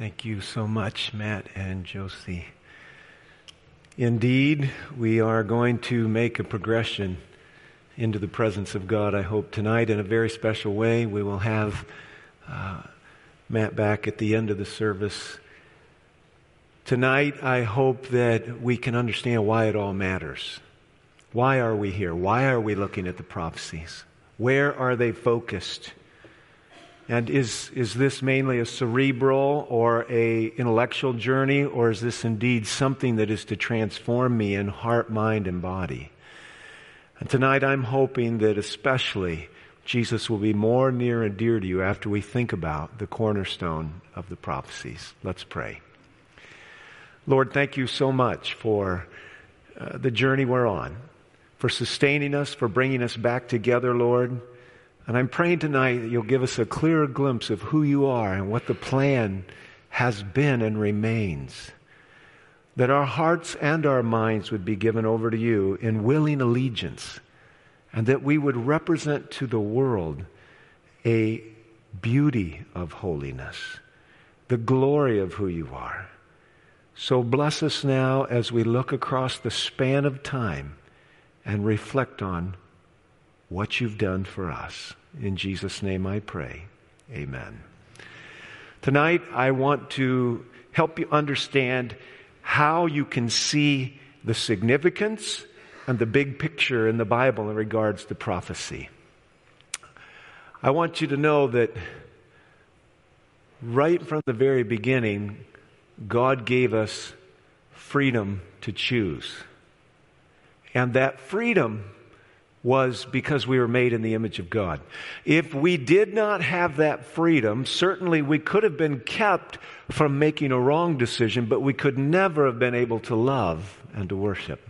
Thank you so much, Matt and Josie. Indeed, we are going to make a progression into the presence of God, I hope, tonight in a very special way. We will have uh, Matt back at the end of the service. Tonight, I hope that we can understand why it all matters. Why are we here? Why are we looking at the prophecies? Where are they focused? And is, is this mainly a cerebral or a intellectual journey, or is this indeed something that is to transform me in heart, mind, and body? And tonight I'm hoping that especially Jesus will be more near and dear to you after we think about the cornerstone of the prophecies. Let's pray. Lord, thank you so much for uh, the journey we're on, for sustaining us, for bringing us back together, Lord. And I'm praying tonight that you'll give us a clearer glimpse of who you are and what the plan has been and remains. That our hearts and our minds would be given over to you in willing allegiance, and that we would represent to the world a beauty of holiness, the glory of who you are. So bless us now as we look across the span of time and reflect on what you've done for us. In Jesus' name I pray. Amen. Tonight, I want to help you understand how you can see the significance and the big picture in the Bible in regards to prophecy. I want you to know that right from the very beginning, God gave us freedom to choose. And that freedom was because we were made in the image of God. If we did not have that freedom, certainly we could have been kept from making a wrong decision, but we could never have been able to love and to worship.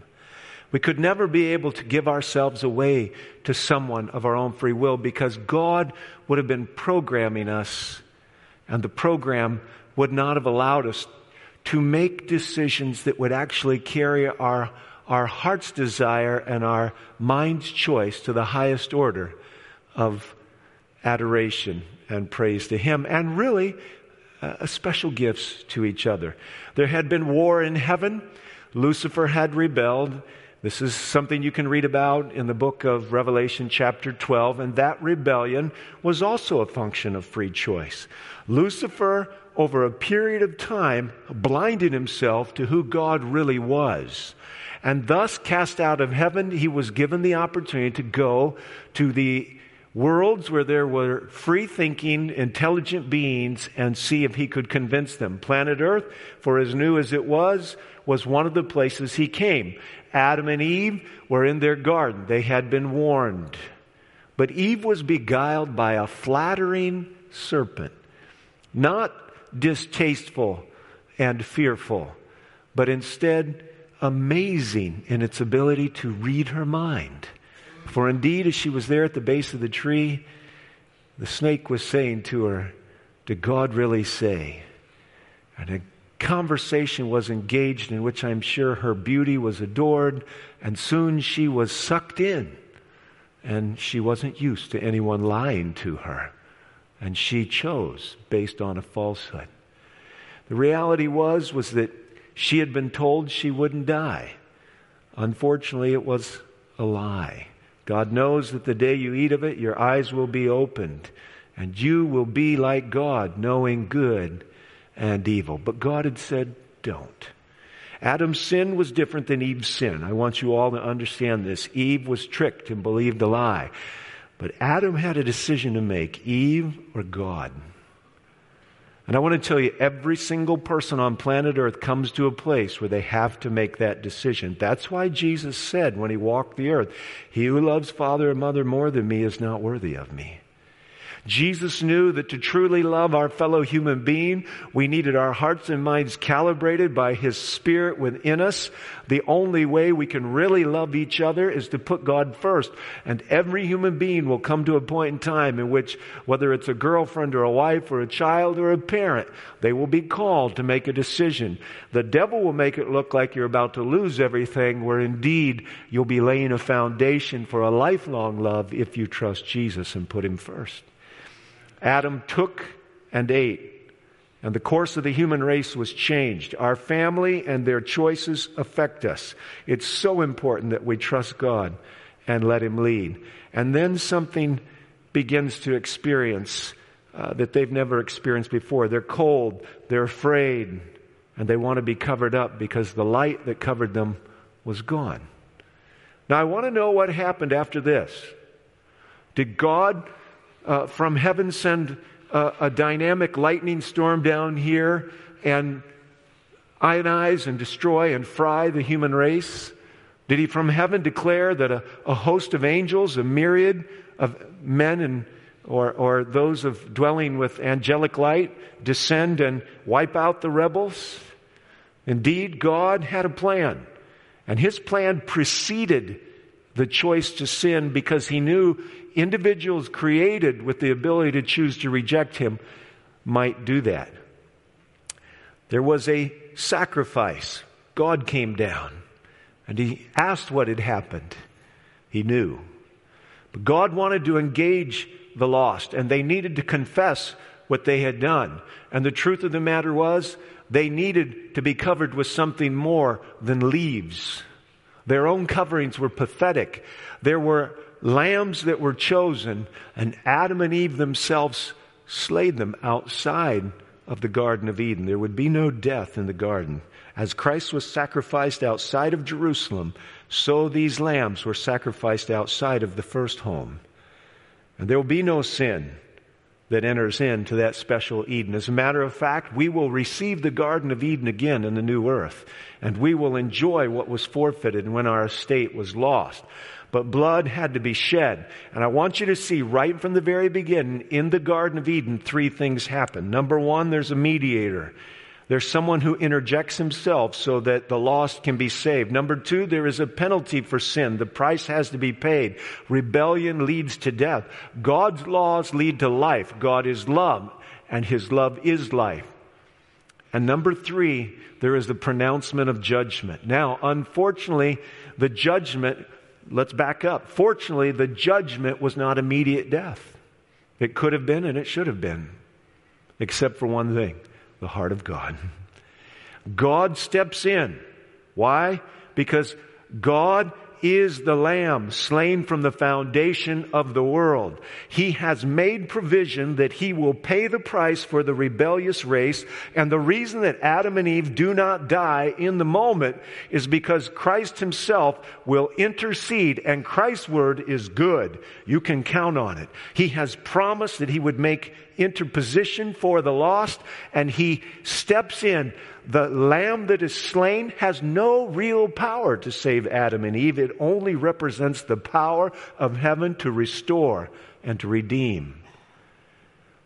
We could never be able to give ourselves away to someone of our own free will because God would have been programming us, and the program would not have allowed us to make decisions that would actually carry our our heart's desire and our mind's choice to the highest order of adoration and praise to Him, and really uh, special gifts to each other. There had been war in heaven. Lucifer had rebelled. This is something you can read about in the book of Revelation, chapter 12, and that rebellion was also a function of free choice. Lucifer, over a period of time, blinded himself to who God really was and thus cast out of heaven, he was given the opportunity to go to the worlds where there were free thinking, intelligent beings and see if he could convince them. Planet Earth, for as new as it was, was one of the places he came. Adam and Eve were in their garden. They had been warned. But Eve was beguiled by a flattering serpent, not distasteful and fearful, but instead amazing in its ability to read her mind. For indeed, as she was there at the base of the tree, the snake was saying to her, Did God really say? And a conversation was engaged in which I'm sure her beauty was adored, and soon she was sucked in. And she wasn't used to anyone lying to her. And she chose based on a falsehood. The reality was, was that she had been told she wouldn't die. Unfortunately, it was a lie. God knows that the day you eat of it, your eyes will be opened, and you will be like God, knowing good and evil. But God had said, don't. Adam's sin was different than Eve's sin. I want you all to understand this. Eve was tricked and believed a lie. But Adam had a decision to make Eve or God. And I want to tell you, every single person on planet Earth comes to a place where they have to make that decision. That's why Jesus said when he walked the earth, He who loves father and mother more than me is not worthy of me. Jesus knew that to truly love our fellow human being, we needed our hearts and minds calibrated by His Spirit within us. The only way we can really love each other is to put God first. And every human being will come to a point in time in which, whether it's a girlfriend or a wife or a child or a parent, they will be called to make a decision. The devil will make it look like you're about to lose everything, where indeed you'll be laying a foundation for a lifelong love if you trust Jesus and put Him first. Adam took and ate, And the course of the human race was changed. Our family and their choices affect us. It's so important that we trust God and let Him lead. And then something begins to experience uh, that they've never experienced before. They're cold, they're afraid, and they want to be covered up because the light that covered them was gone. Now, I want to know what happened after this. Did God uh, from heaven send a, a dynamic lightning storm down here and ionize and destroy and fry the human race? Did he from heaven declare that a, a host of angels, a myriad of men and or, or those of dwelling with angelic light descend and wipe out the rebels? Indeed, God had a plan. And his plan preceded the choice to sin because he knew individuals created with the ability to choose to reject him might do that. There was a sacrifice. God came down and he asked what had happened. He knew. But God wanted to engage the lost and they needed to confess what they had done. And the truth of the matter was they needed to be covered with something more than leaves. Their own coverings were pathetic. There were lambs that were chosen, and Adam and Eve themselves slayed them outside of the Garden of Eden. There would be no death in the garden. As Christ was sacrificed outside of Jerusalem, so these lambs were sacrificed outside of the first home. And there will be no sin that enters into that special Eden. As a matter of fact, we will receive the Garden of Eden again in the new earth, and we will enjoy what was forfeited when our estate was lost but blood had to be shed. And I want you to see right from the very beginning in the Garden of Eden, three things happen. Number one, there's a mediator. There's someone who interjects himself so that the lost can be saved. Number two, there is a penalty for sin. The price has to be paid. Rebellion leads to death. God's laws lead to life. God is love, and his love is life. And number three, there is the pronouncement of judgment. Now, unfortunately, the judgment let's back up. Fortunately, the judgment was not immediate death. It could have been and it should have been, except for one thing the heart of God. God steps in. Why? Because God is the Lamb slain from the foundation of the world. He has made provision that He will pay the price for the rebellious race. And the reason that Adam and Eve do not die in the moment is because Christ Himself will intercede and Christ's word is good. You can count on it. He has promised that He would make interposition for the lost and He steps in the lamb that is slain has no real power to save Adam and Eve. It only represents the power of heaven to restore and to redeem.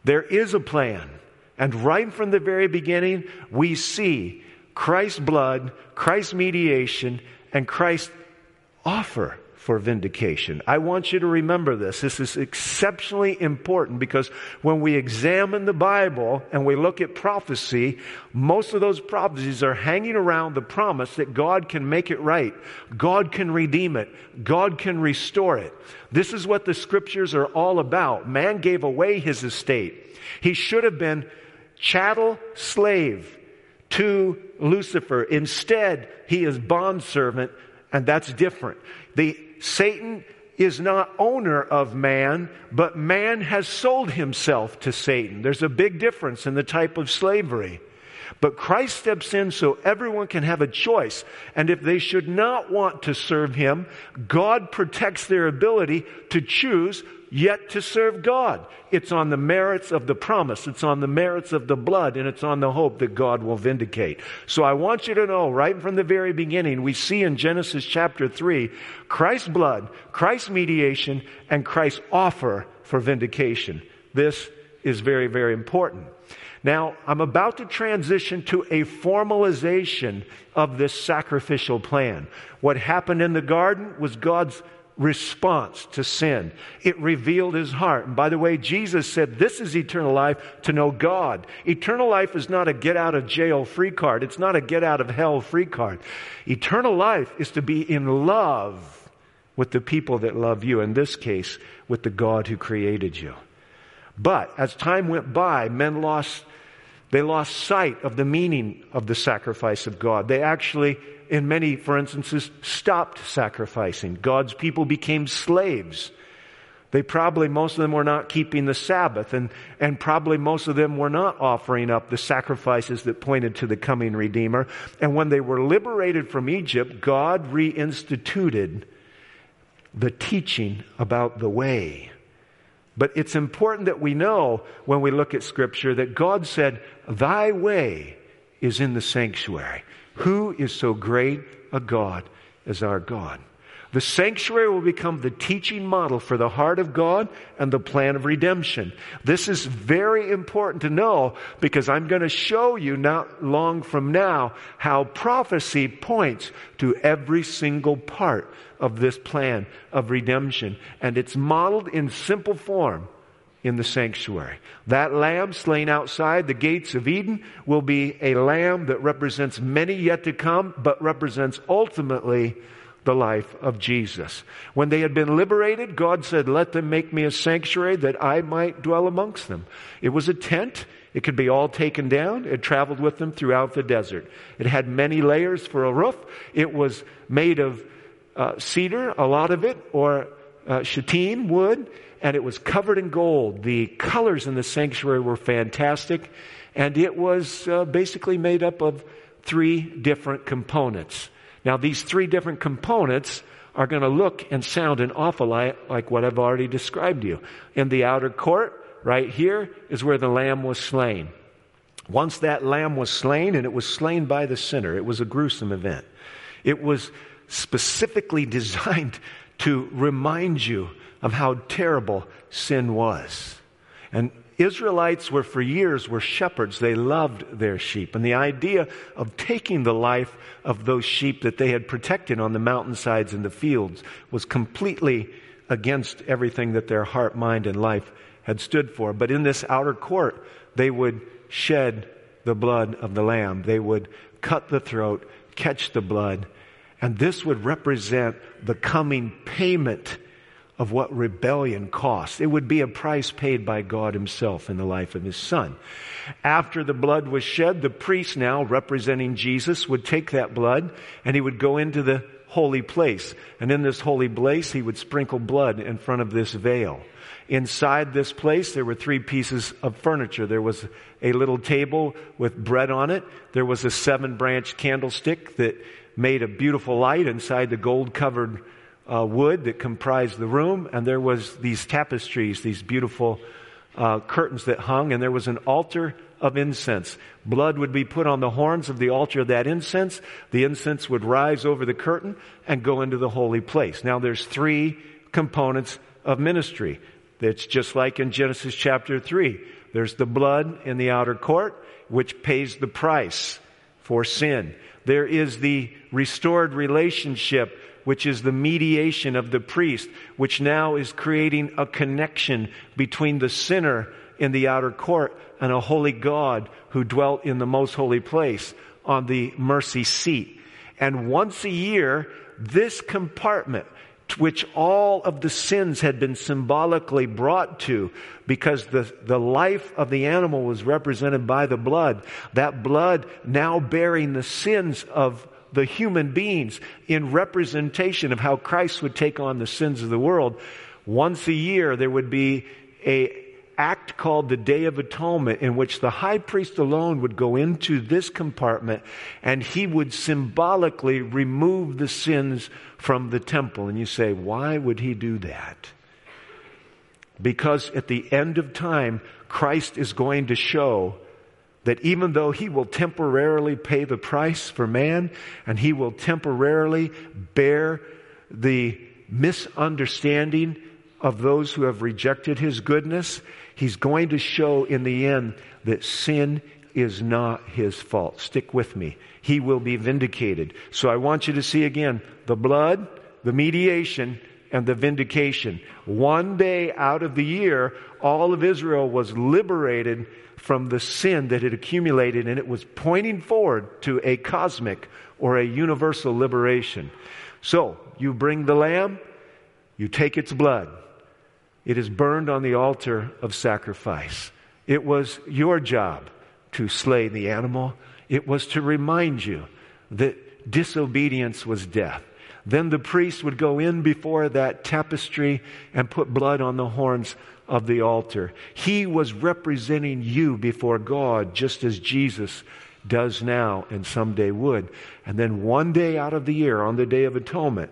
There is a plan. And right from the very beginning, we see Christ's blood, Christ's mediation, and Christ's offer for vindication. I want you to remember this. This is exceptionally important because when we examine the Bible and we look at prophecy, most of those prophecies are hanging around the promise that God can make it right. God can redeem it. God can restore it. This is what the scriptures are all about. Man gave away his estate. He should have been chattel slave to Lucifer. Instead, he is bondservant and that's different. The Satan is not owner of man, but man has sold himself to Satan. There's a big difference in the type of slavery. But Christ steps in so everyone can have a choice. And if they should not want to serve Him, God protects their ability to choose yet to serve God. It's on the merits of the promise, it's on the merits of the blood, and it's on the hope that God will vindicate. So I want you to know right from the very beginning, we see in Genesis chapter 3 Christ's blood, Christ's mediation, and Christ's offer for vindication. This is very, very important. Now, I'm about to transition to a formalization of this sacrificial plan. What happened in the garden was God's response to sin. It revealed his heart. And by the way, Jesus said, This is eternal life to know God. Eternal life is not a get out of jail free card, it's not a get out of hell free card. Eternal life is to be in love with the people that love you, in this case, with the God who created you. But as time went by, men lost They lost sight of the meaning of the sacrifice of God. They actually, in many, for instances, stopped sacrificing. God's people became slaves. They probably, most of them were not keeping the Sabbath, and, and probably most of them were not offering up the sacrifices that pointed to the coming Redeemer. And when they were liberated from Egypt, God reinstituted the teaching about the way. But it's important that we know when we look at Scripture that God said, Thy way is in the sanctuary. Who is so great a God as our God? The sanctuary will become the teaching model for the heart of God and the plan of redemption. This is very important to know because I'm going to show you not long from now how prophecy points to every single part of this plan of redemption. And it's modeled in simple form in the sanctuary. That lamb slain outside the gates of Eden will be a lamb that represents many yet to come, but represents ultimately the life of Jesus. When they had been liberated, God said, Let them make me a sanctuary that I might dwell amongst them. It was a tent. It could be all taken down. It traveled with them throughout the desert. It had many layers for a roof. It was made of uh, cedar, a lot of it, or uh, shittim wood, and it was covered in gold. The colors in the sanctuary were fantastic, and it was uh, basically made up of three different components. Now, these three different components are going to look and sound an awful lot like what I've already described to you. In the outer court, right here, is where the lamb was slain. Once that lamb was slain, and it was slain by the sinner, it was a gruesome event. It was specifically designed to remind you of how terrible sin was. And Israelites were for years were shepherds. They loved their sheep. And the idea of taking the life of those sheep that they had protected on the mountainsides and the fields was completely against everything that their heart, mind, and life had stood for. But in this outer court, they would shed the blood of the lamb. They would cut the throat, catch the blood, and this would represent the coming payment of what rebellion costs. It would be a price paid by God Himself in the life of His Son. After the blood was shed, the priest now, representing Jesus, would take that blood and he would go into the holy place. And in this holy place, he would sprinkle blood in front of this veil. Inside this place, there were three pieces of furniture. There was a little table with bread on it. There was a seven branch candlestick that made a beautiful light inside the gold covered uh, wood that comprised the room, and there was these tapestries, these beautiful uh, curtains that hung, and there was an altar of incense. Blood would be put on the horns of the altar of that incense. The incense would rise over the curtain and go into the holy place. Now there's three components of ministry. It's just like in Genesis chapter 3. There's the blood in the outer court, which pays the price for sin. There is the restored relationship which is the mediation of the priest, which now is creating a connection between the sinner in the outer court and a holy God who dwelt in the most holy place on the mercy seat. And once a year, this compartment, which all of the sins had been symbolically brought to, because the, the life of the animal was represented by the blood, that blood now bearing the sins of the human beings in representation of how Christ would take on the sins of the world. Once a year, there would be a act called the Day of Atonement in which the high priest alone would go into this compartment and he would symbolically remove the sins from the temple. And you say, why would he do that? Because at the end of time, Christ is going to show that even though he will temporarily pay the price for man and he will temporarily bear the misunderstanding of those who have rejected his goodness, he's going to show in the end that sin is not his fault. Stick with me. He will be vindicated. So I want you to see again the blood, the mediation, and the vindication. One day out of the year, all of Israel was liberated from the sin that had accumulated, and it was pointing forward to a cosmic or a universal liberation. So, you bring the lamb, you take its blood. It is burned on the altar of sacrifice. It was your job to slay the animal. It was to remind you that disobedience was death. Then the priest would go in before that tapestry and put blood on the horns of the altar. He was representing you before God just as Jesus does now and someday would. And then one day out of the year, on the Day of Atonement,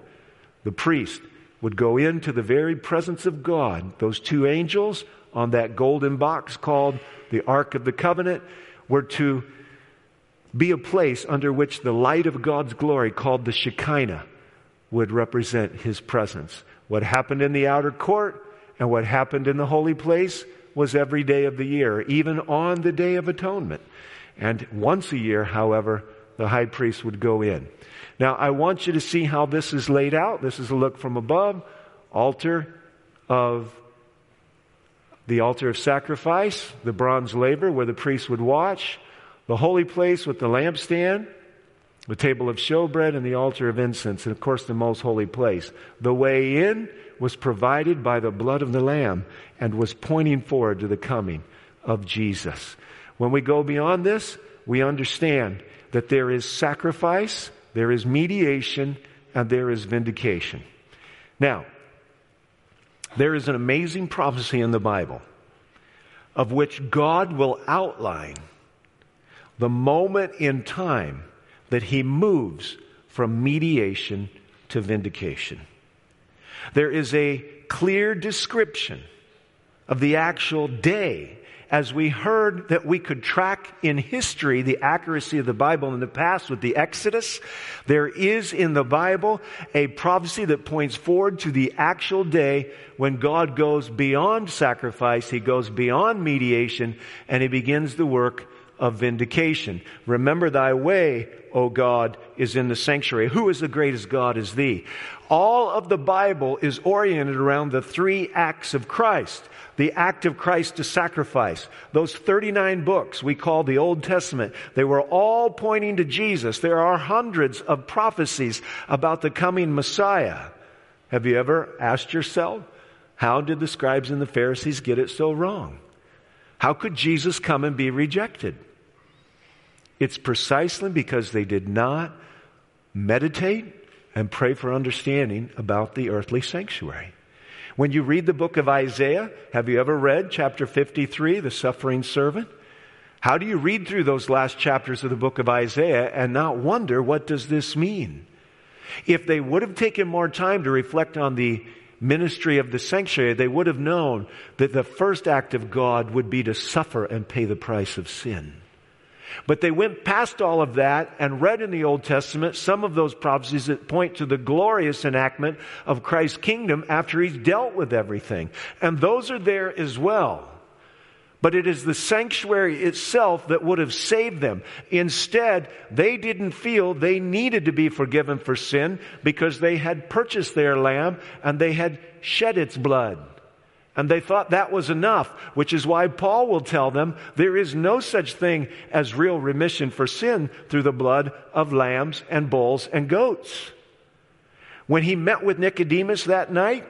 the priest would go into the very presence of God. Those two angels on that golden box called the Ark of the Covenant were to be a place under which the light of God's glory, called the Shekinah, would represent his presence. What happened in the outer court and what happened in the holy place was every day of the year, even on the Day of Atonement. And once a year, however, the high priest would go in. Now, I want you to see how this is laid out. This is a look from above. Altar of the altar of sacrifice, the bronze laver where the priest would watch, the holy place with the lampstand, the table of showbread, and the altar of incense, and of course the most holy place. The way in was provided by the blood of the Lamb and was pointing forward to the coming of Jesus. When we go beyond this, we understand that there is sacrifice, there is mediation, and there is vindication. Now, there is an amazing prophecy in the Bible of which God will outline the moment in time that He moves from mediation to vindication. There is a clear description of the actual day as we heard that we could track in history the accuracy of the Bible in the past with the Exodus, there is in the Bible a prophecy that points forward to the actual day when God goes beyond sacrifice, He goes beyond mediation, and He begins the work of vindication. Remember thy way, O God, is in the sanctuary. Who is the greatest God is thee? All of the Bible is oriented around the three acts of Christ the act of Christ to sacrifice. Those 39 books we call the Old Testament, they were all pointing to Jesus. There are hundreds of prophecies about the coming Messiah. Have you ever asked yourself, how did the scribes and the Pharisees get it so wrong? How could Jesus come and be rejected? It's precisely because they did not meditate and pray for understanding about the earthly sanctuary. When you read the book of Isaiah, have you ever read chapter 53, the suffering servant? How do you read through those last chapters of the book of Isaiah and not wonder what does this mean? If they would have taken more time to reflect on the ministry of the sanctuary, they would have known that the first act of God would be to suffer and pay the price of sin. But they went past all of that and read in the Old Testament some of those prophecies that point to the glorious enactment of Christ's kingdom after he's dealt with everything. And those are there as well. But it is the sanctuary itself that would have saved them. Instead, they didn't feel they needed to be forgiven for sin because they had purchased their lamb and they had shed its blood. And they thought that was enough, which is why Paul will tell them there is no such thing as real remission for sin through the blood of lambs and bulls and goats. When he met with Nicodemus that night,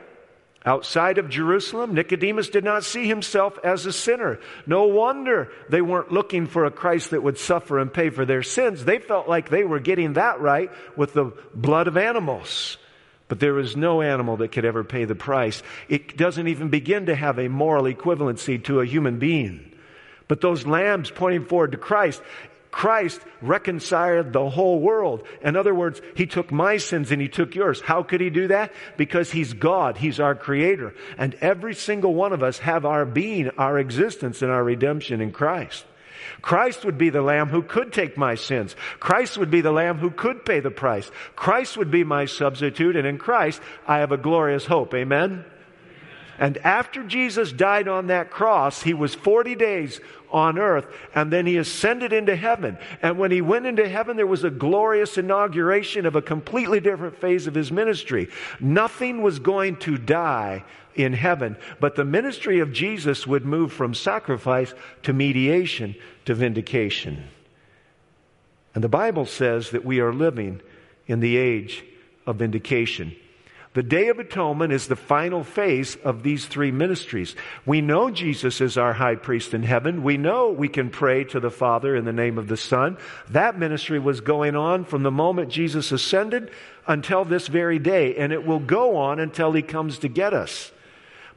outside of Jerusalem, Nicodemus did not see himself as a sinner. No wonder they weren't looking for a Christ that would suffer and pay for their sins. They felt like they were getting that right with the blood of animals. But there is no animal that could ever pay the price. It doesn't even begin to have a moral equivalency to a human being. But those lambs pointing forward to Christ, Christ reconciled the whole world. In other words, He took my sins and He took yours. How could He do that? Because He's God. He's our Creator. And every single one of us have our being, our existence, and our redemption in Christ. Christ would be the lamb who could take my sins. Christ would be the lamb who could pay the price. Christ would be my substitute, and in Christ I have a glorious hope. Amen? And after Jesus died on that cross, he was 40 days on earth, and then he ascended into heaven. And when he went into heaven, there was a glorious inauguration of a completely different phase of his ministry. Nothing was going to die in heaven, but the ministry of Jesus would move from sacrifice to mediation to vindication. And the Bible says that we are living in the age of vindication. The Day of Atonement is the final phase of these three ministries. We know Jesus is our high priest in heaven. We know we can pray to the Father in the name of the Son. That ministry was going on from the moment Jesus ascended until this very day, and it will go on until he comes to get us.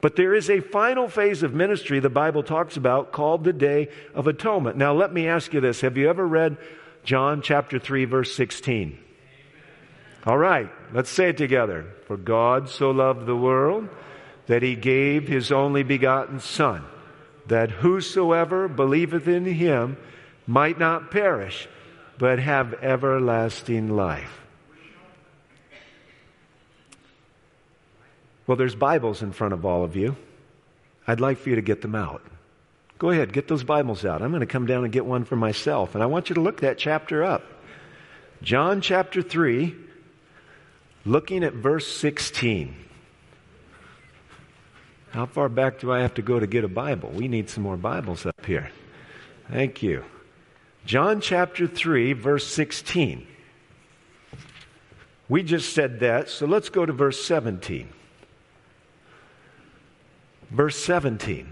But there is a final phase of ministry the Bible talks about called the Day of Atonement. Now, let me ask you this Have you ever read John chapter 3, verse 16? All right, let's say it together. For God so loved the world that he gave his only begotten Son, that whosoever believeth in him might not perish, but have everlasting life. Well, there's Bibles in front of all of you. I'd like for you to get them out. Go ahead, get those Bibles out. I'm going to come down and get one for myself, and I want you to look that chapter up. John chapter 3, Looking at verse 16. How far back do I have to go to get a Bible? We need some more Bibles up here. Thank you. John chapter 3, verse 16. We just said that, so let's go to verse 17. Verse 17.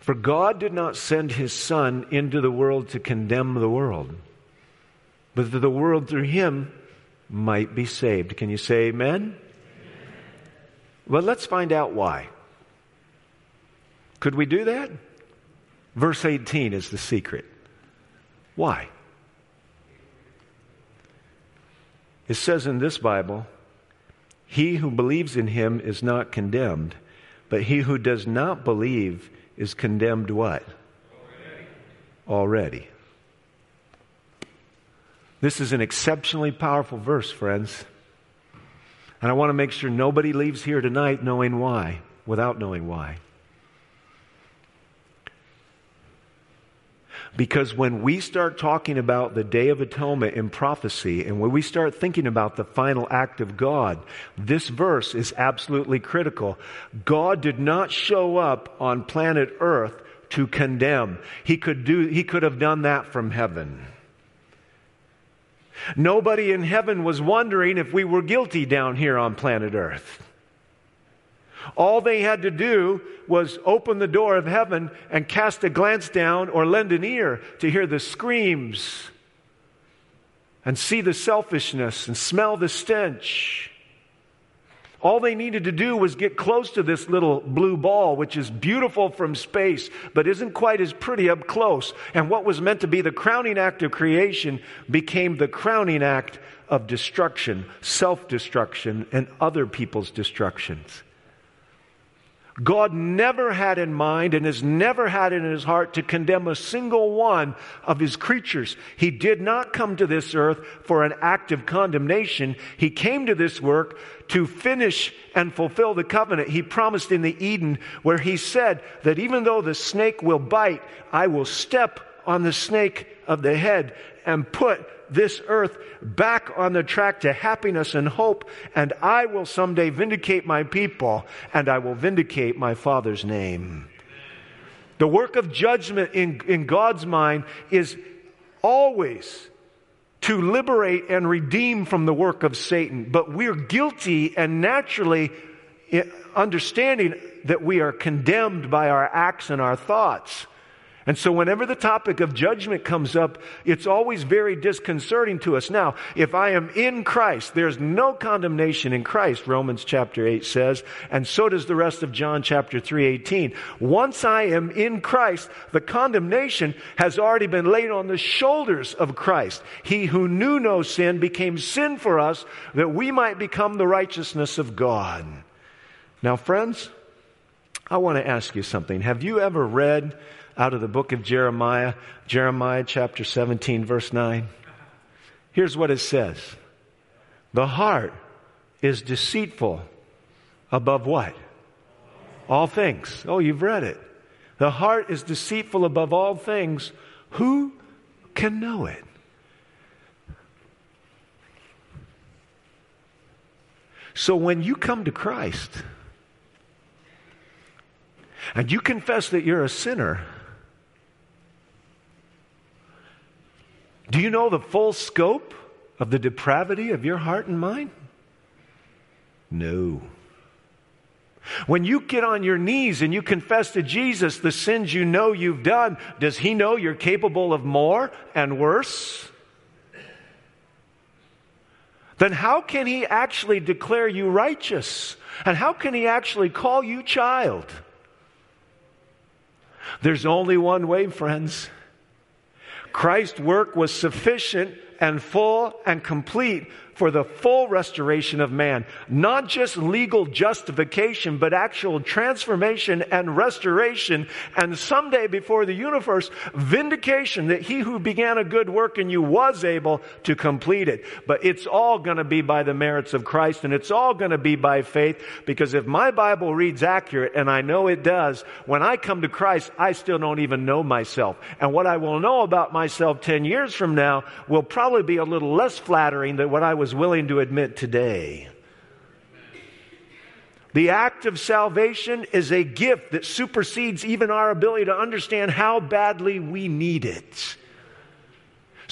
For God did not send his Son into the world to condemn the world but that the world through him might be saved. Can you say amen? amen? Well, let's find out why. Could we do that? Verse 18 is the secret. Why? It says in this Bible, He who believes in him is not condemned, but he who does not believe is condemned what? Already. Already. This is an exceptionally powerful verse, friends. And I want to make sure nobody leaves here tonight knowing why, without knowing why. Because when we start talking about the Day of Atonement in prophecy, and when we start thinking about the final act of God, this verse is absolutely critical. God did not show up on planet Earth to condemn. He could do, he could have done that from heaven. Nobody in heaven was wondering if we were guilty down here on planet Earth. All they had to do was open the door of heaven and cast a glance down or lend an ear to hear the screams and see the selfishness and smell the stench all they needed to do was get close to this little blue ball, which is beautiful from space, but isn't quite as pretty up close. And what was meant to be the crowning act of creation became the crowning act of destruction, self destruction, and other people's destructions. God never had in mind and has never had in his heart to condemn a single one of his creatures. He did not come to this earth for an act of condemnation. He came to this work to finish and fulfill the covenant he promised in the Eden, where he said that even though the snake will bite, I will step on the snake of the head and put this earth back on the track to happiness and hope, and I will someday vindicate my people, and I will vindicate my Father's name. The work of judgment in, in God's mind is always to liberate and redeem from the work of Satan. But we're guilty and naturally eh, understanding that we are condemned by our acts and our thoughts. And so, whenever the topic of judgment comes up, it's always very disconcerting to us. Now, if I am in Christ, there's no condemnation in Christ, Romans chapter 8 says, and so does the rest of John chapter 3 18. Once I am in Christ, the condemnation has already been laid on the shoulders of Christ. He who knew no sin became sin for us that we might become the righteousness of God. Now, friends, I want to ask you something. Have you ever read out of the book of Jeremiah, Jeremiah chapter 17, verse 9. Here's what it says The heart is deceitful above what? All things. Oh, you've read it. The heart is deceitful above all things. Who can know it? So when you come to Christ and you confess that you're a sinner, Do you know the full scope of the depravity of your heart and mind? No. When you get on your knees and you confess to Jesus the sins you know you've done, does He know you're capable of more and worse? Then how can He actually declare you righteous? And how can He actually call you child? There's only one way, friends. Christ's work was sufficient and full and complete for the full restoration of man. Not just legal justification, but actual transformation and restoration. And someday before the universe, vindication that he who began a good work in you was able to complete it. But it's all going to be by the merits of Christ and it's all going to be by faith because if my Bible reads accurate, and I know it does, when I come to Christ, I still don't even know myself. And what I will know about myself 10 years from now will probably be a little less flattering than what I was was willing to admit today. The act of salvation is a gift that supersedes even our ability to understand how badly we need it.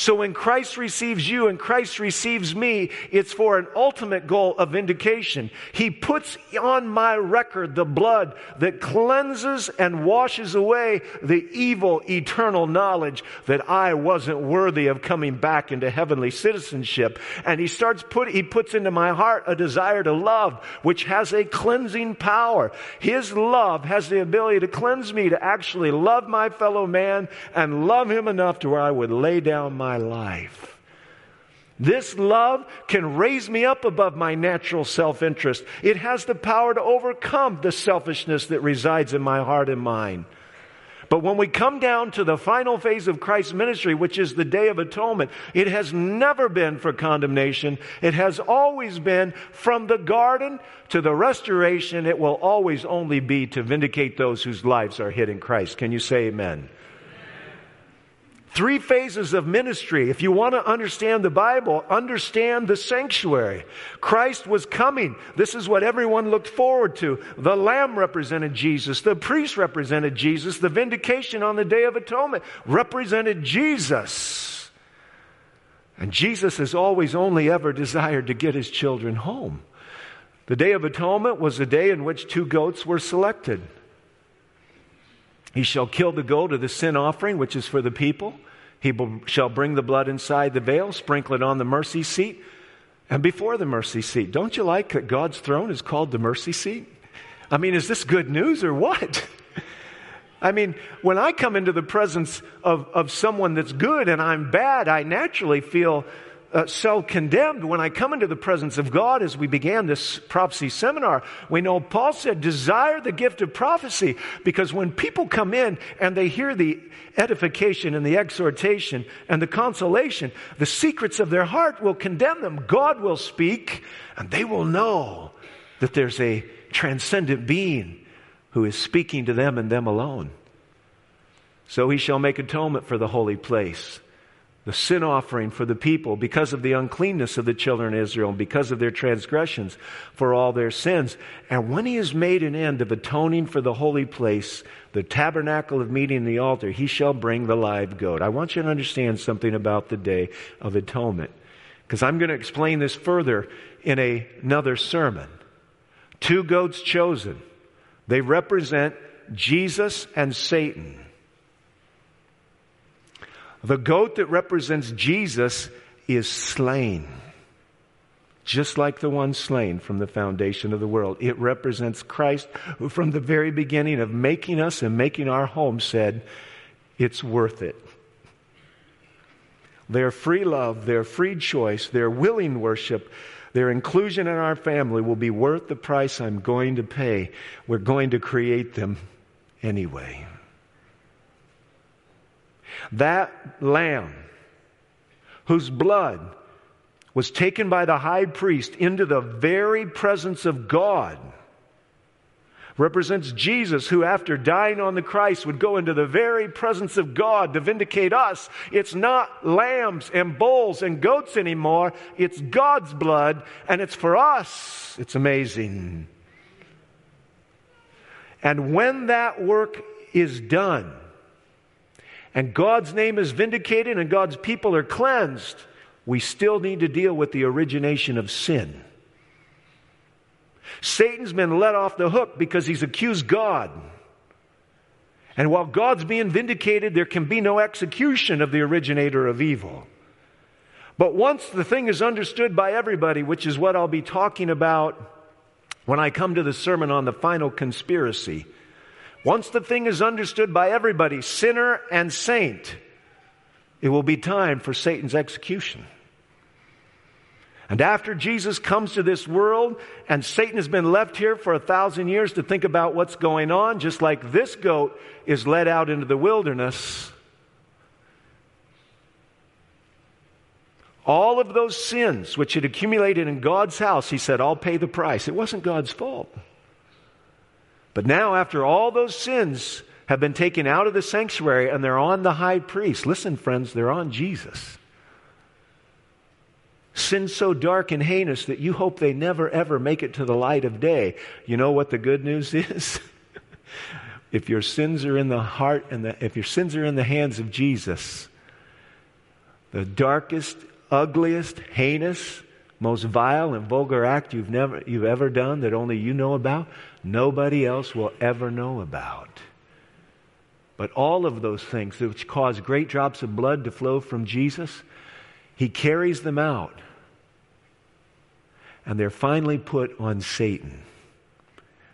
So when Christ receives you and Christ receives me, it's for an ultimate goal of vindication. He puts on my record the blood that cleanses and washes away the evil eternal knowledge that I wasn't worthy of coming back into heavenly citizenship. And he starts put, he puts into my heart a desire to love, which has a cleansing power. His love has the ability to cleanse me to actually love my fellow man and love him enough to where I would lay down my life. This love can raise me up above my natural self interest. It has the power to overcome the selfishness that resides in my heart and mind. But when we come down to the final phase of Christ's ministry, which is the Day of Atonement, it has never been for condemnation. It has always been from the garden to the restoration. It will always only be to vindicate those whose lives are hid in Christ. Can you say amen? Three phases of ministry. If you want to understand the Bible, understand the sanctuary. Christ was coming. This is what everyone looked forward to. The Lamb represented Jesus. The priest represented Jesus. The vindication on the Day of Atonement represented Jesus. And Jesus has always only ever desired to get his children home. The Day of Atonement was the day in which two goats were selected. He shall kill the goat of the sin offering, which is for the people. He shall bring the blood inside the veil, sprinkle it on the mercy seat, and before the mercy seat. Don't you like that God's throne is called the mercy seat? I mean, is this good news or what? I mean, when I come into the presence of, of someone that's good and I'm bad, I naturally feel uh, so condemned when I come into the presence of God as we began this prophecy seminar. We know Paul said, desire the gift of prophecy because when people come in and they hear the edification and the exhortation and the consolation, the secrets of their heart will condemn them. God will speak and they will know that there's a transcendent being who is speaking to them and them alone. So he shall make atonement for the holy place the sin offering for the people because of the uncleanness of the children of Israel, and because of their transgressions for all their sins. And when he has made an end of atoning for the holy place, the tabernacle of meeting, the altar, he shall bring the live goat. I want you to understand something about the day of atonement, because I'm going to explain this further in a, another sermon. Two goats chosen, they represent Jesus and Satan. The goat that represents Jesus is slain. Just like the one slain from the foundation of the world. It represents Christ who from the very beginning of making us and making our home said, it's worth it. Their free love, their free choice, their willing worship, their inclusion in our family will be worth the price I'm going to pay. We're going to create them anyway. That lamb whose blood was taken by the high priest into the very presence of God represents Jesus, who after dying on the Christ would go into the very presence of God to vindicate us. It's not lambs and bulls and goats anymore. It's God's blood, and it's for us. It's amazing. And when that work is done, and God's name is vindicated and God's people are cleansed, we still need to deal with the origination of sin. Satan's been let off the hook because he's accused God. And while God's being vindicated, there can be no execution of the originator of evil. But once the thing is understood by everybody, which is what I'll be talking about when I come to the sermon on the final conspiracy, once the thing is understood by everybody, sinner and saint, it will be time for Satan's execution. And after Jesus comes to this world and Satan has been left here for a thousand years to think about what's going on, just like this goat is led out into the wilderness, all of those sins which had accumulated in God's house, he said, I'll pay the price. It wasn't God's fault. But now, after all those sins have been taken out of the sanctuary and they're on the high priest, listen, friends, they're on Jesus. Sin so dark and heinous that you hope they never ever make it to the light of day. You know what the good news is? if your sins are in the heart and the, if your sins are in the hands of Jesus, the darkest, ugliest, heinous, most vile and vulgar act you've never you've ever done that only you know about, nobody else will ever know about. But all of those things which cause great drops of blood to flow from Jesus, he carries them out. And they're finally put on Satan.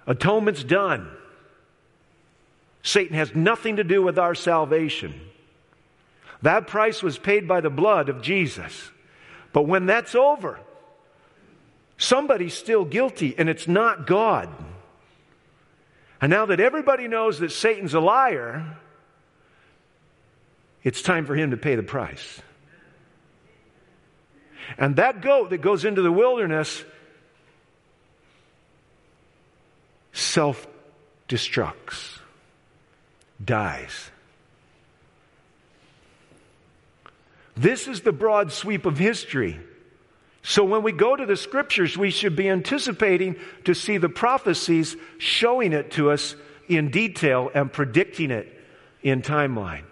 Atonement's done. Satan has nothing to do with our salvation. That price was paid by the blood of Jesus. But when that's over, somebody's still guilty, and it's not God. And now that everybody knows that Satan's a liar, it's time for him to pay the price. And that goat that goes into the wilderness self destructs, dies. This is the broad sweep of history. So when we go to the scriptures, we should be anticipating to see the prophecies showing it to us in detail and predicting it in timeline.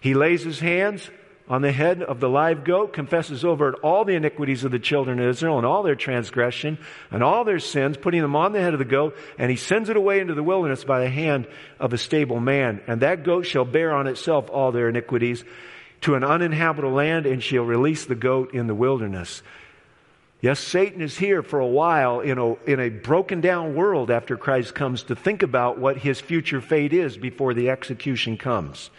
He lays his hands on the head of the live goat, confesses over it all the iniquities of the children of Israel and all their transgression and all their sins, putting them on the head of the goat, and he sends it away into the wilderness by the hand of a stable man. And that goat shall bear on itself all their iniquities to an uninhabitable land, and shall release the goat in the wilderness. Yes, Satan is here for a while in a, in a broken down world after Christ comes to think about what his future fate is before the execution comes.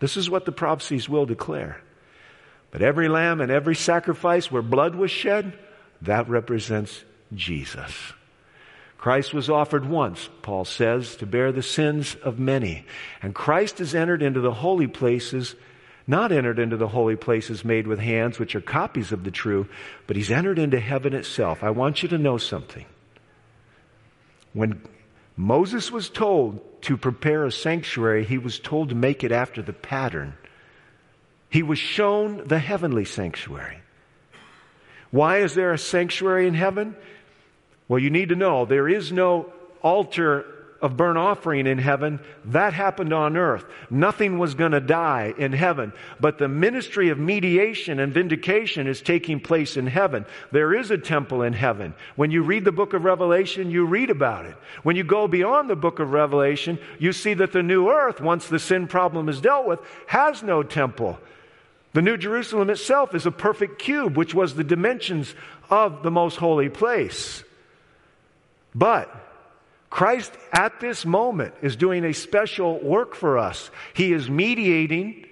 This is what the prophecies will declare. But every lamb and every sacrifice where blood was shed, that represents Jesus. Christ was offered once, Paul says, to bear the sins of many. And Christ has entered into the holy places, not entered into the holy places made with hands, which are copies of the true, but he's entered into heaven itself. I want you to know something. When Moses was told to prepare a sanctuary, he was told to make it after the pattern he was shown the heavenly sanctuary. Why is there a sanctuary in heaven? Well, you need to know there is no altar of burnt offering in heaven, that happened on earth. Nothing was going to die in heaven. But the ministry of mediation and vindication is taking place in heaven. There is a temple in heaven. When you read the book of Revelation, you read about it. When you go beyond the book of Revelation, you see that the new earth, once the sin problem is dealt with, has no temple. The New Jerusalem itself is a perfect cube, which was the dimensions of the most holy place. But Christ at this moment is doing a special work for us. He is mediating,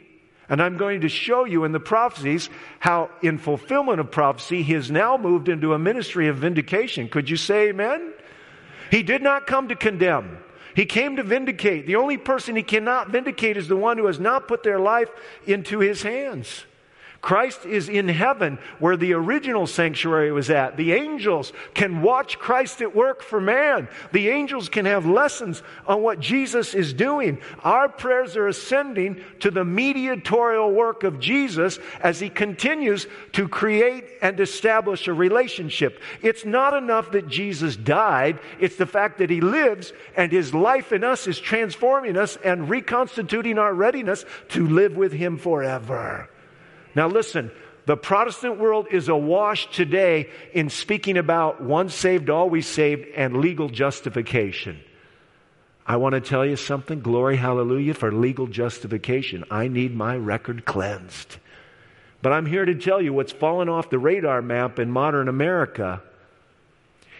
and I'm going to show you in the prophecies how, in fulfillment of prophecy, he has now moved into a ministry of vindication. Could you say amen? He did not come to condemn. He came to vindicate. The only person he cannot vindicate is the one who has not put their life into his hands. Christ is in heaven where the original sanctuary was at. The angels can watch Christ at work for man. The angels can have lessons on what Jesus is doing. Our prayers are ascending to the mediatorial work of Jesus as he continues to create and establish a relationship. It's not enough that Jesus died, it's the fact that he lives and his life in us is transforming us and reconstituting our readiness to live with him forever. Now, listen, The Protestant world is awash today in speaking about once saved, always saved, and legal justification. I want to tell you something. Glory, hallelujah, for legal justification. I need my record cleansed. But I'm here to tell you what's fallen off the radar map in modern America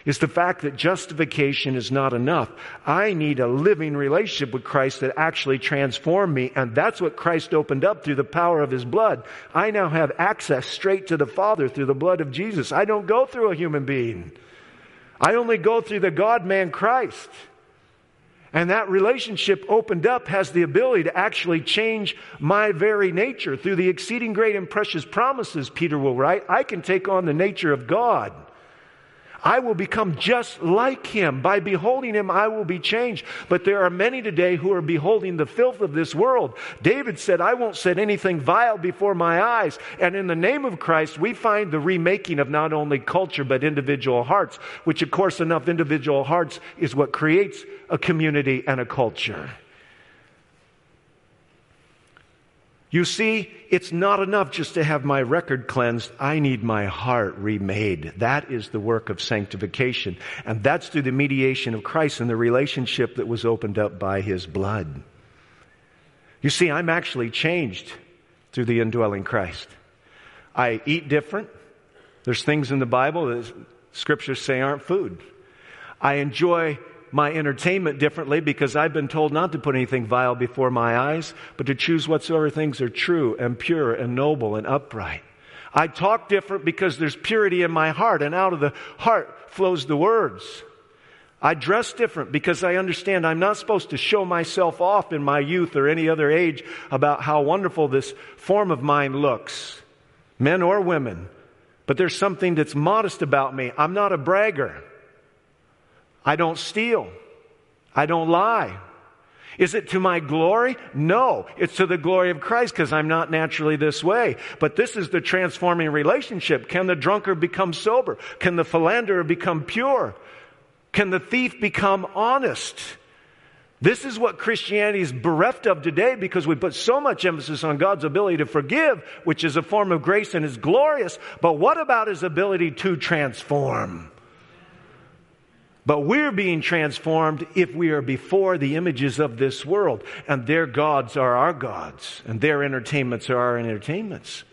is the fact that justification is not enough. I need a living relationship with Christ that actually transformed me, and that's what Christ opened up through the power of His blood. I now have access straight to the Father through the blood of Jesus. I don't go through a human being. I only go through the God man Christ. And that relationship opened up has the ability to actually change my very nature through the exceeding great and precious promises, Peter will write. I can take on the nature of God. I will become just like him. By beholding him, I will be changed. But there are many today who are beholding the filth of this world. David said, I won't set anything vile before my eyes. And in the name of Christ, we find the remaking of not only culture, but individual hearts, which, of course, enough individual hearts is what creates a community and a culture. You see, it's not enough just to have my record cleansed. I need my heart remade. That is the work of sanctification. And that's through the mediation of Christ and the relationship that was opened up by his blood. You see, I'm actually changed through the indwelling Christ. I eat different. There's things in the Bible that scriptures say aren't food. I enjoy my entertainment differently because I've been told not to put anything vile before my eyes, but to choose whatsoever things are true and pure and noble and upright. I talk different because there's purity in my heart, and out of the heart flows the words. I dress different because I understand I'm not supposed to show myself off in my youth or any other age about how wonderful this form of mine looks, men or women. But there's something that's modest about me. I'm not a bragger. I don't steal. I don't lie. Is it to my glory? No. It's to the glory of Christ because I'm not naturally this way. But this is the transforming relationship. Can the drunkard become sober? Can the philanderer become pure? Can the thief become honest? This is what Christianity is bereft of today because we put so much emphasis on God's ability to forgive, which is a form of grace and is glorious. But what about his ability to transform? But we're being transformed if we are before the images of this world. And their gods are our gods, and their entertainments are our entertainments.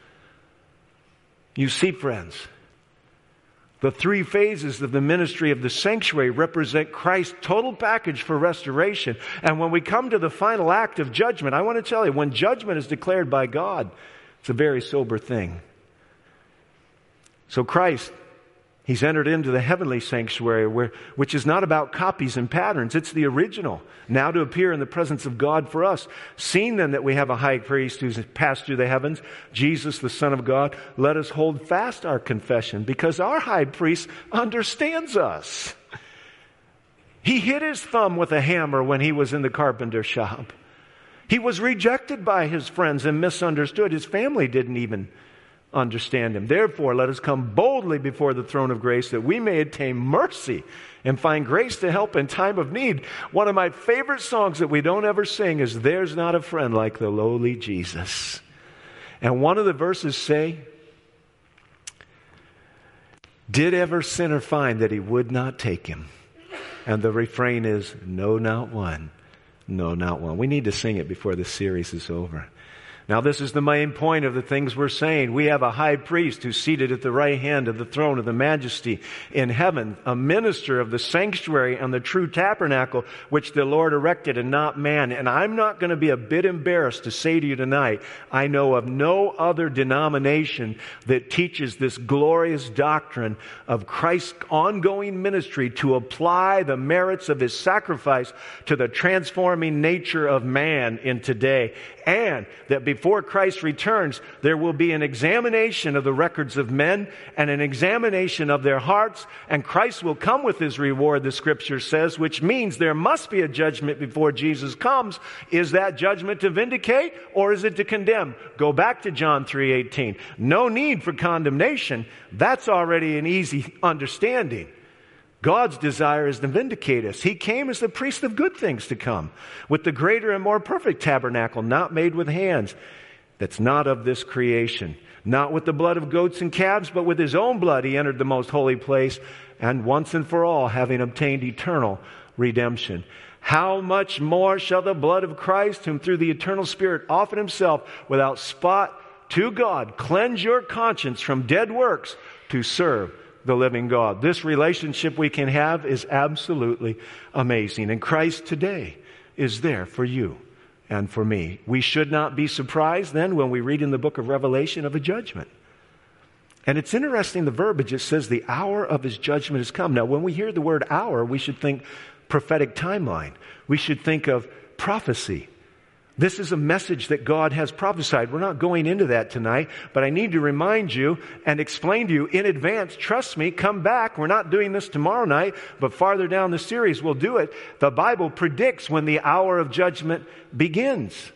You see, friends, the three phases of the ministry of the sanctuary represent Christ's total package for restoration. And when we come to the final act of judgment, I want to tell you, when judgment is declared by God, it's a very sober thing. So Christ He's entered into the heavenly sanctuary, where, which is not about copies and patterns. It's the original, now to appear in the presence of God for us. Seeing then that we have a high priest who's passed through the heavens, Jesus, the Son of God, let us hold fast our confession because our high priest understands us. He hit his thumb with a hammer when he was in the carpenter shop. He was rejected by his friends and misunderstood. His family didn't even understand him. Therefore, let us come boldly before the throne of grace that we may attain mercy and find grace to help in time of need. One of my favorite songs that we don't ever sing is There's Not a Friend Like the Lowly Jesus. And one of the verses say, Did ever sinner find that he would not take him? And the refrain is, No, not one. No, not one. We need to sing it before the series is over. Now, this is the main point of the things we're saying. We have a high priest who's seated at the right hand of the throne of the majesty in heaven, a minister of the sanctuary and the true tabernacle which the Lord erected and not man. And I'm not going to be a bit embarrassed to say to you tonight, I know of no other denomination that teaches this glorious doctrine of Christ's ongoing ministry to apply the merits of his sacrifice to the transforming nature of man in today. And that before Christ returns, there will be an examination of the records of men and an examination of their hearts, and Christ will come with his reward, the scripture says, which means there must be a judgment before Jesus comes. Is that judgment to vindicate or is it to condemn? Go back to John 3:18. No need for condemnation. That's already an easy understanding. God's desire is to vindicate us. He came as the priest of good things to come with the greater and more perfect tabernacle, not made with hands. that's not of this creation. Not with the blood of goats and calves, but with his own blood he entered the most holy place, and once and for all, having obtained eternal redemption. How much more shall the blood of Christ, whom through the eternal Spirit offered himself without spot to God, cleanse your conscience from dead works to serve the living God? This relationship we can have is absolutely amazing. And Christ today is there for you and for me. We should not be surprised then when we read in the book of Revelation of a judgment. And it's interesting the verbiage, it says the hour of his judgment has come. Now, when we hear the word hour, we should think prophetic timeline. We should think of prophecy. This is a message that God has prophesied. We're not going into that tonight, but I need to remind you and explain to you in advance. Trust me, come back. We're not doing this tomorrow night, but farther down the series we'll do it. The Bible predicts when the hour of judgment begins.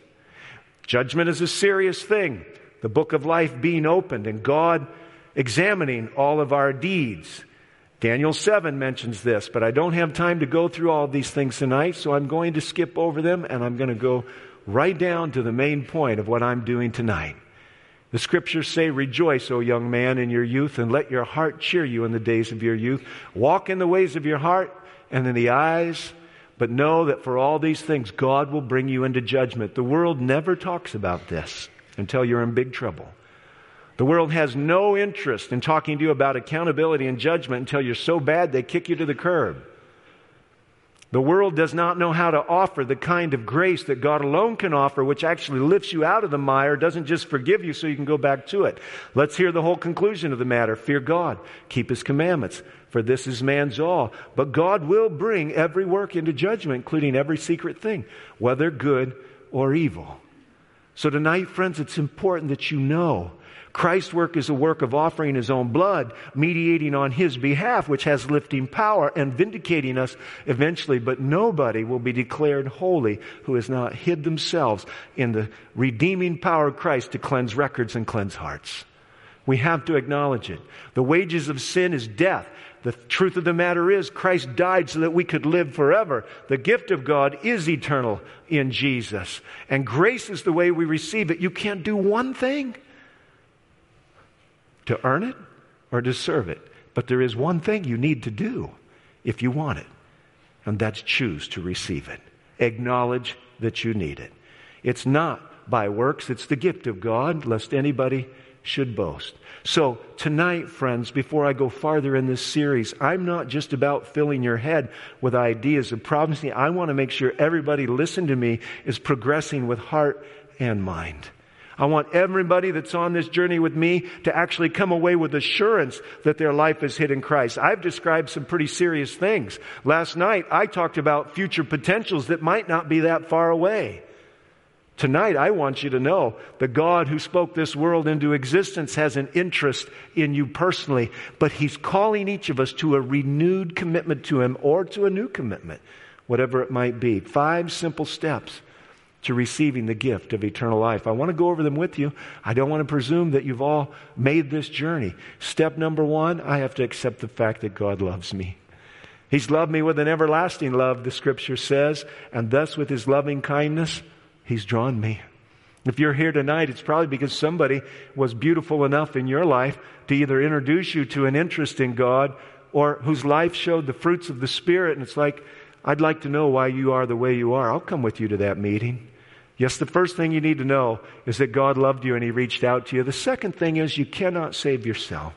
Judgment is a serious thing. The book of life being opened and God examining all of our deeds. Daniel 7 mentions this, but I don't have time to go through all these things tonight, so I'm going to skip over them and I'm going to go right down to the main point of what I'm doing tonight. The scriptures say, Rejoice, O young man, in your youth, and let your heart cheer you in the days of your youth. Walk in the ways of your heart and in the eyes, but know that for all these things, God will bring you into judgment. The world never talks about this until you're in big trouble. The world has no interest in talking to you about accountability and judgment until you're so bad they kick you to the curb. The world does not know how to offer the kind of grace that God alone can offer, which actually lifts you out of the mire, doesn't just forgive you so you can go back to it. Let's hear the whole conclusion of the matter. Fear God, keep his commandments, for this is man's all. But God will bring every work into judgment, including every secret thing, whether good or evil. So tonight, friends, it's important that you know Christ's work is a work of offering his own blood, mediating on his behalf, which has lifting power and vindicating us eventually. But nobody will be declared holy who has not hid themselves in the redeeming power of Christ to cleanse records and cleanse hearts. We have to acknowledge it. The wages of sin is death. The truth of the matter is, Christ died so that we could live forever. The gift of God is eternal in Jesus. And grace is the way we receive it. You can't do one thing to earn it or deserve it. But there is one thing you need to do if you want it, and that's choose to receive it. Acknowledge that you need it. It's not by works, it's the gift of God, lest anybody should boast. So, tonight, friends, before I go farther in this series, I'm not just about filling your head with ideas of problems. I want to make sure everybody listen to me is progressing with heart and mind. I want everybody that's on this journey with me to actually come away with assurance that their life is hid in Christ. I've described some pretty serious things. Last night, I talked about future potentials that might not be that far away. Tonight, I want you to know the God who spoke this world into existence has an interest in you personally, but He's calling each of us to a renewed commitment to Him or to a new commitment, whatever it might be. Five simple steps to receiving the gift of eternal life. I want to go over them with you. I don't want to presume that you've all made this journey. Step number one, I have to accept the fact that God loves me. He's loved me with an everlasting love, the scripture says, and thus with his loving kindness, he's drawn me. If you're here tonight, it's probably because somebody was beautiful enough in your life to either introduce you to an interest in God or whose life showed the fruits of the Spirit. And it's like, I'd like to know why you are the way you are. I'll come with you to that meeting. Yes, the first thing you need to know is that God loved you and He reached out to you. The second thing is you cannot save yourself.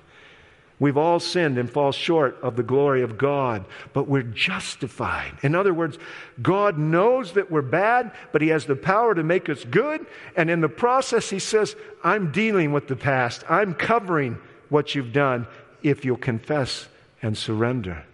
We've all sinned and fall short of the glory of God, but we're justified. In other words, God knows that we're bad, but He has the power to make us good. And in the process, He says, I'm dealing with the past. I'm covering what you've done if you'll confess and surrender.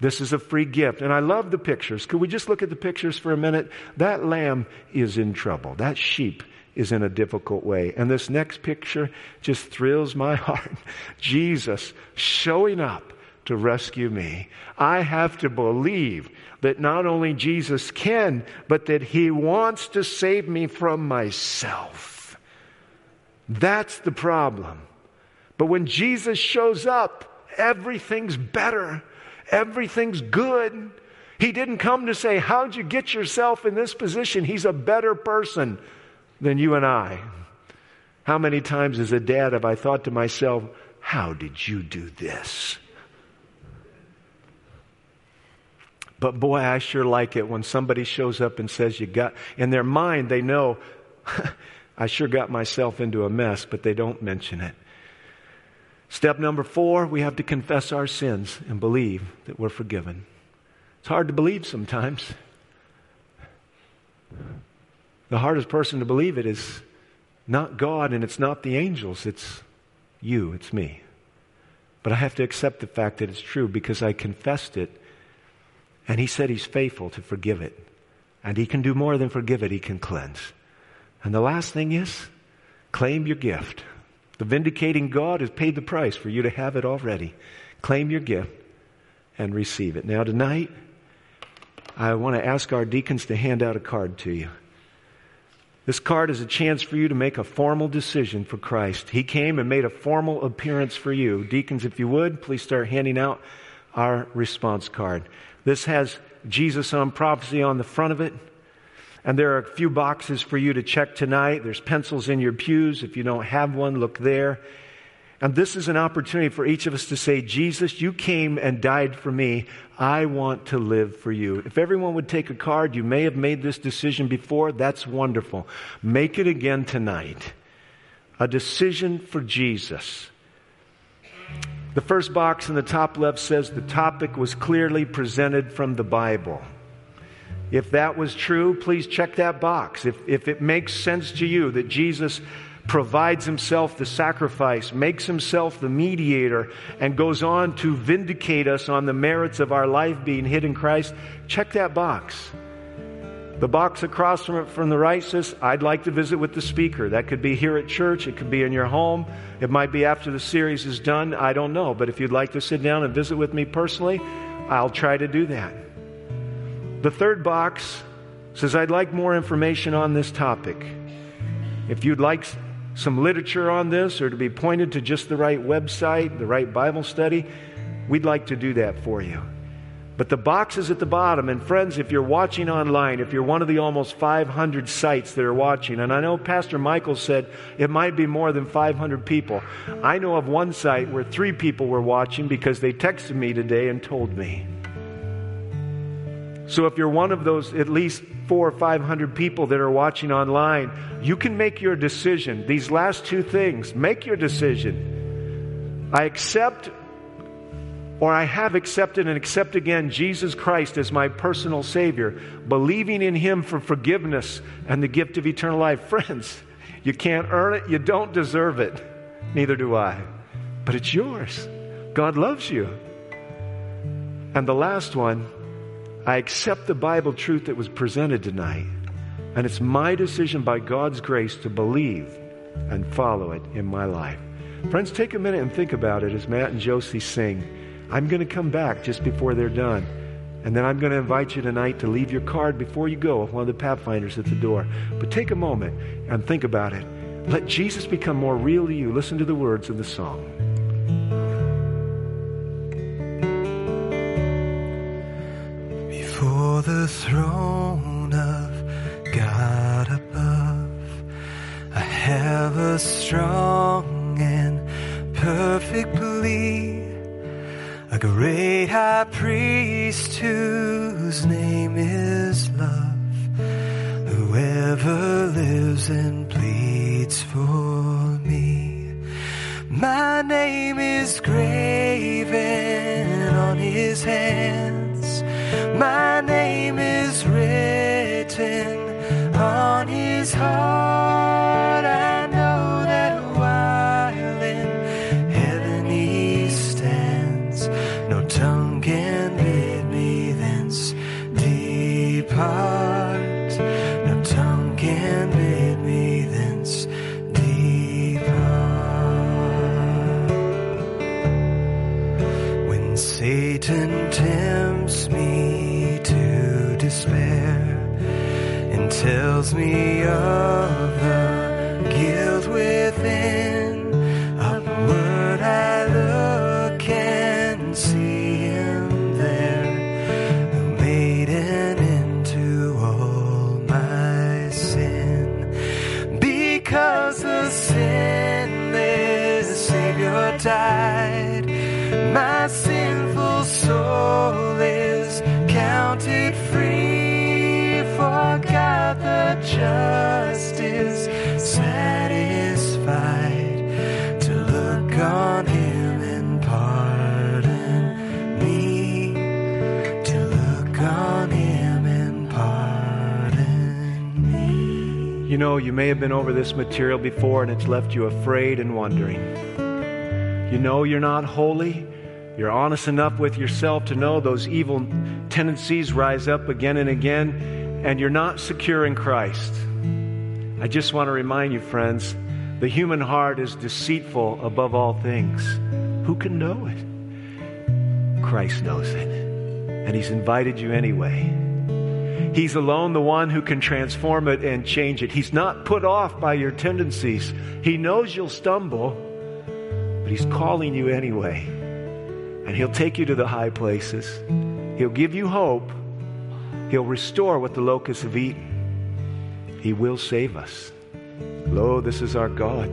This is a free gift. And I love the pictures. Could we just look at the pictures for a minute? That lamb is in trouble. That sheep is in a difficult way. And this next picture just thrills my heart. Jesus showing up to rescue me. I have to believe that not only Jesus can, but that he wants to save me from myself. That's the problem. But when Jesus shows up, everything's better. Everything's good. He didn't come to say, How'd you get yourself in this position? He's a better person than you and I. How many times as a dad have I thought to myself, how did you do this? But boy, I sure like it when somebody shows up and says you got, in their mind, they know, I sure got myself into a mess, but they don't mention it. Step number four, we have to confess our sins and believe that we're forgiven. It's hard to believe sometimes. The hardest person to believe it is not God and it's not the angels, it's you, it's me. But I have to accept the fact that it's true because I confessed it and He said He's faithful to forgive it. And He can do more than forgive it, He can cleanse. And the last thing is claim your gift. The vindicating God has paid the price for you to have it already. Claim your gift and receive it. Now, tonight, I want to ask our deacons to hand out a card to you. This card is a chance for you to make a formal decision for Christ. He came and made a formal appearance for you. Deacons, if you would, please start handing out our response card. This has Jesus on prophecy on the front of it. And there are a few boxes for you to check tonight. There's pencils in your pews. If you don't have one, look there. And this is an opportunity for each of us to say, Jesus, you came and died for me. I want to live for you. If everyone would take a card, you may have made this decision before. That's wonderful. Make it again tonight. A decision for Jesus. The first box in the top left says the topic was clearly presented from the Bible. If that was true, please check that box. If, if it makes sense to you that Jesus provides himself the sacrifice, makes himself the mediator, and goes on to vindicate us on the merits of our life being hid in Christ, check that box. The box across from it from the right says, I'd like to visit with the speaker. That could be here at church, it could be in your home, it might be after the series is done. I don't know. But if you'd like to sit down and visit with me personally, I'll try to do that. The third box says, I'd like more information on this topic. If you'd like some literature on this or to be pointed to just the right website, the right Bible study, we'd like to do that for you. But the box is at the bottom. And friends, if you're watching online, if you're one of the almost 500 sites that are watching, and I know Pastor Michael said it might be more than 500 people. I know of one site where three people were watching because they texted me today and told me. So if you're one of those at least four or five hundred people that are watching online, you can make your decision. These last two things, make your decision. I accept or I have accepted and accept again Jesus Christ as my personal Savior, believing in Him for forgiveness and the gift of eternal life. Friends, you can't earn it, you don't deserve it. Neither do I. But it's yours. God loves you. And the last one, I accept the Bible truth that was presented tonight. And it's my decision by God's grace to believe and follow it in my life. Friends, take a minute and think about it as Matt and Josie sing. I'm going to come back just before they're done. And then I'm going to invite you tonight to leave your card before you go with one of the Pathfinders at the door. But take a moment and think about it. Let Jesus become more real to you. Listen to the words of the song. The throne of God above, I have a strong and perfect plea. A great high priest whose name is love, whoever lives and pleads for me. My name is graven on his hands. My name is written on his heart. Me You know, you may have been over this material before and it's left you afraid and wondering. You know you're not holy. You're honest enough with yourself to know those evil tendencies rise up again and again, and you're not secure in Christ. I just want to remind you, friends, the human heart is deceitful above all things. Who can know it? Christ knows it, and He's invited you anyway. He's alone the one who can transform it and change it. He's not put off by your tendencies. He knows you'll stumble, but He's calling you anyway. And He'll take you to the high places. He'll give you hope. He'll restore what the locusts have eaten. He will save us. Lo, this is our God.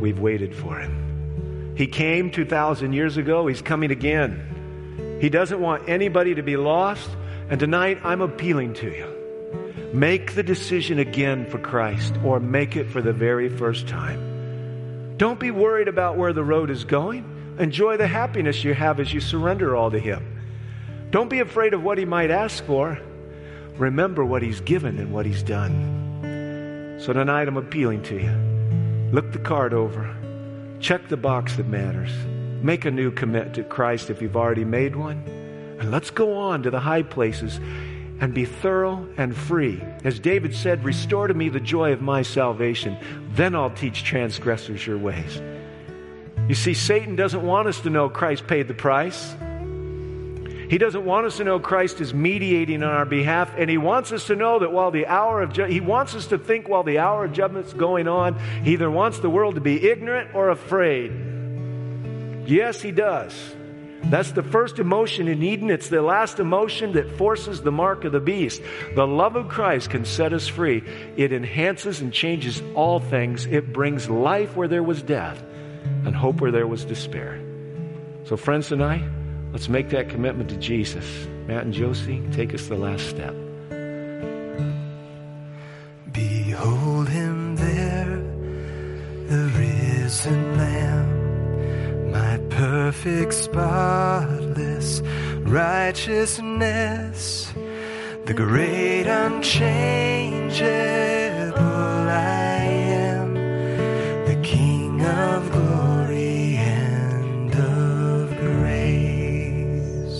We've waited for Him. He came 2,000 years ago. He's coming again. He doesn't want anybody to be lost. And tonight, I'm appealing to you. Make the decision again for Christ or make it for the very first time. Don't be worried about where the road is going. Enjoy the happiness you have as you surrender all to Him. Don't be afraid of what He might ask for. Remember what He's given and what He's done. So tonight I'm appealing to you. Look the card over. Check the box that matters. Make a new commit to Christ if you've already made one. And let's go on to the high places and be thorough and free. As David said, Restore to me the joy of my salvation. Then I'll teach transgressors your ways. You see, Satan doesn't want us to know Christ paid the price. He doesn't want us to know Christ is mediating on our behalf, and he wants us to know that while the hour of ju- he wants us to think while the hour of judgment's going on, he either wants the world to be ignorant or afraid. Yes, he does. That's the first emotion in Eden. It's the last emotion that forces the mark of the beast. The love of Christ can set us free. It enhances and changes all things. It brings life where there was death and hope where there was despair. So, friends, tonight, let's make that commitment to Jesus. Matt and Josie, take us the last step. Behold him there, the risen Lamb, my perfect, spotless righteousness, the great unchangeable I am, the King of glory and of grace.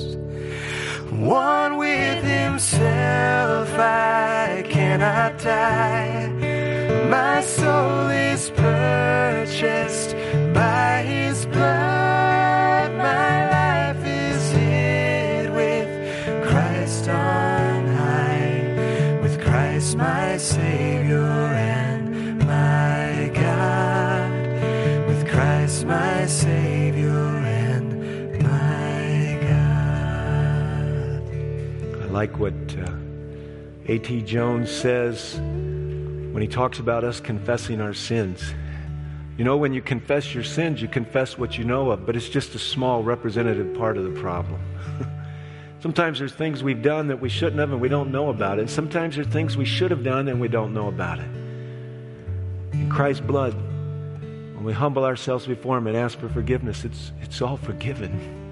One with himself, I cannot die. My soul is purchased by like what uh, A.T. Jones says when he talks about us confessing our sins. You know, when you confess your sins, you confess what you know of, but it's just a small representative part of the problem. Sometimes there's things we've done that we shouldn't have and we don't know about it. Sometimes there's things we should have done and we don't know about it. In Christ's blood, when we humble ourselves before Him and ask for forgiveness, it's, it's all forgiven.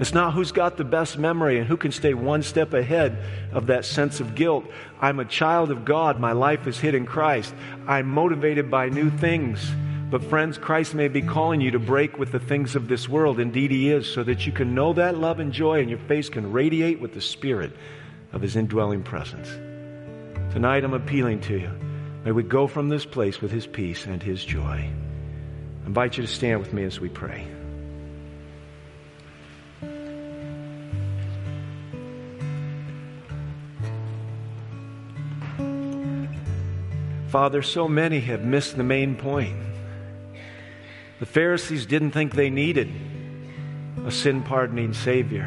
It's not who's got the best memory and who can stay one step ahead of that sense of guilt. I'm a child of God. My life is hid in Christ. I'm motivated by new things. But, friends, Christ may be calling you to break with the things of this world. Indeed, He is, so that you can know that love and joy and your face can radiate with the Spirit of His indwelling presence. Tonight, I'm appealing to you. May we go from this place with His peace and His joy. I invite you to stand with me as we pray. Father, so many have missed the main point. The Pharisees didn't think they needed a sin pardoning Savior.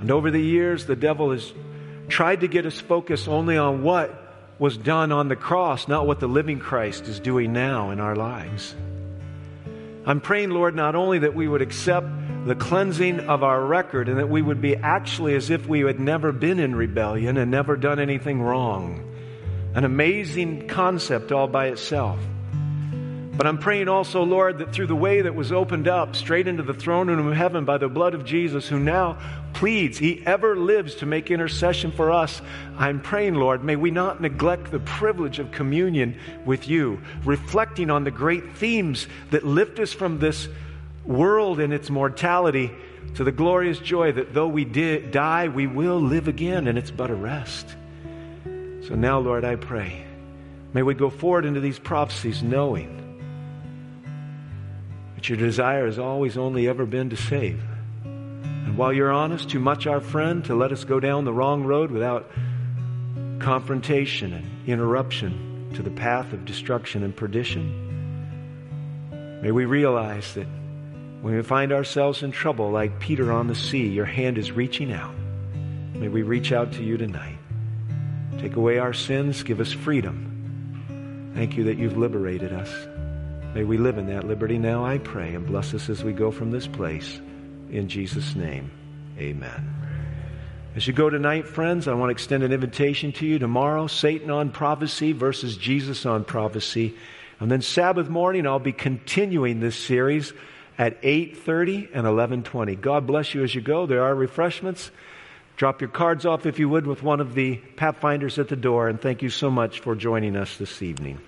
And over the years, the devil has tried to get us focused only on what was done on the cross, not what the living Christ is doing now in our lives. I'm praying, Lord, not only that we would accept the cleansing of our record and that we would be actually as if we had never been in rebellion and never done anything wrong. An amazing concept all by itself. But I'm praying also, Lord, that through the way that was opened up straight into the throne room of heaven by the blood of Jesus, who now pleads, He ever lives to make intercession for us. I'm praying, Lord, may we not neglect the privilege of communion with you, reflecting on the great themes that lift us from this world and its mortality to the glorious joy that though we did die, we will live again, and it's but a rest. So now, Lord, I pray, may we go forward into these prophecies knowing that your desire has always only ever been to save. And while you're honest, too much our friend to let us go down the wrong road without confrontation and interruption to the path of destruction and perdition. May we realize that when we find ourselves in trouble, like Peter on the sea, your hand is reaching out. May we reach out to you tonight. Take away our sins, give us freedom. Thank you that you've liberated us. May we live in that liberty now, I pray, and bless us as we go from this place. In Jesus' name, amen. As you go tonight, friends, I want to extend an invitation to you tomorrow Satan on prophecy versus Jesus on prophecy. And then Sabbath morning, I'll be continuing this series at 8:30 and 11:20. God bless you as you go. There are refreshments. Drop your cards off if you would with one of the pathfinders at the door and thank you so much for joining us this evening.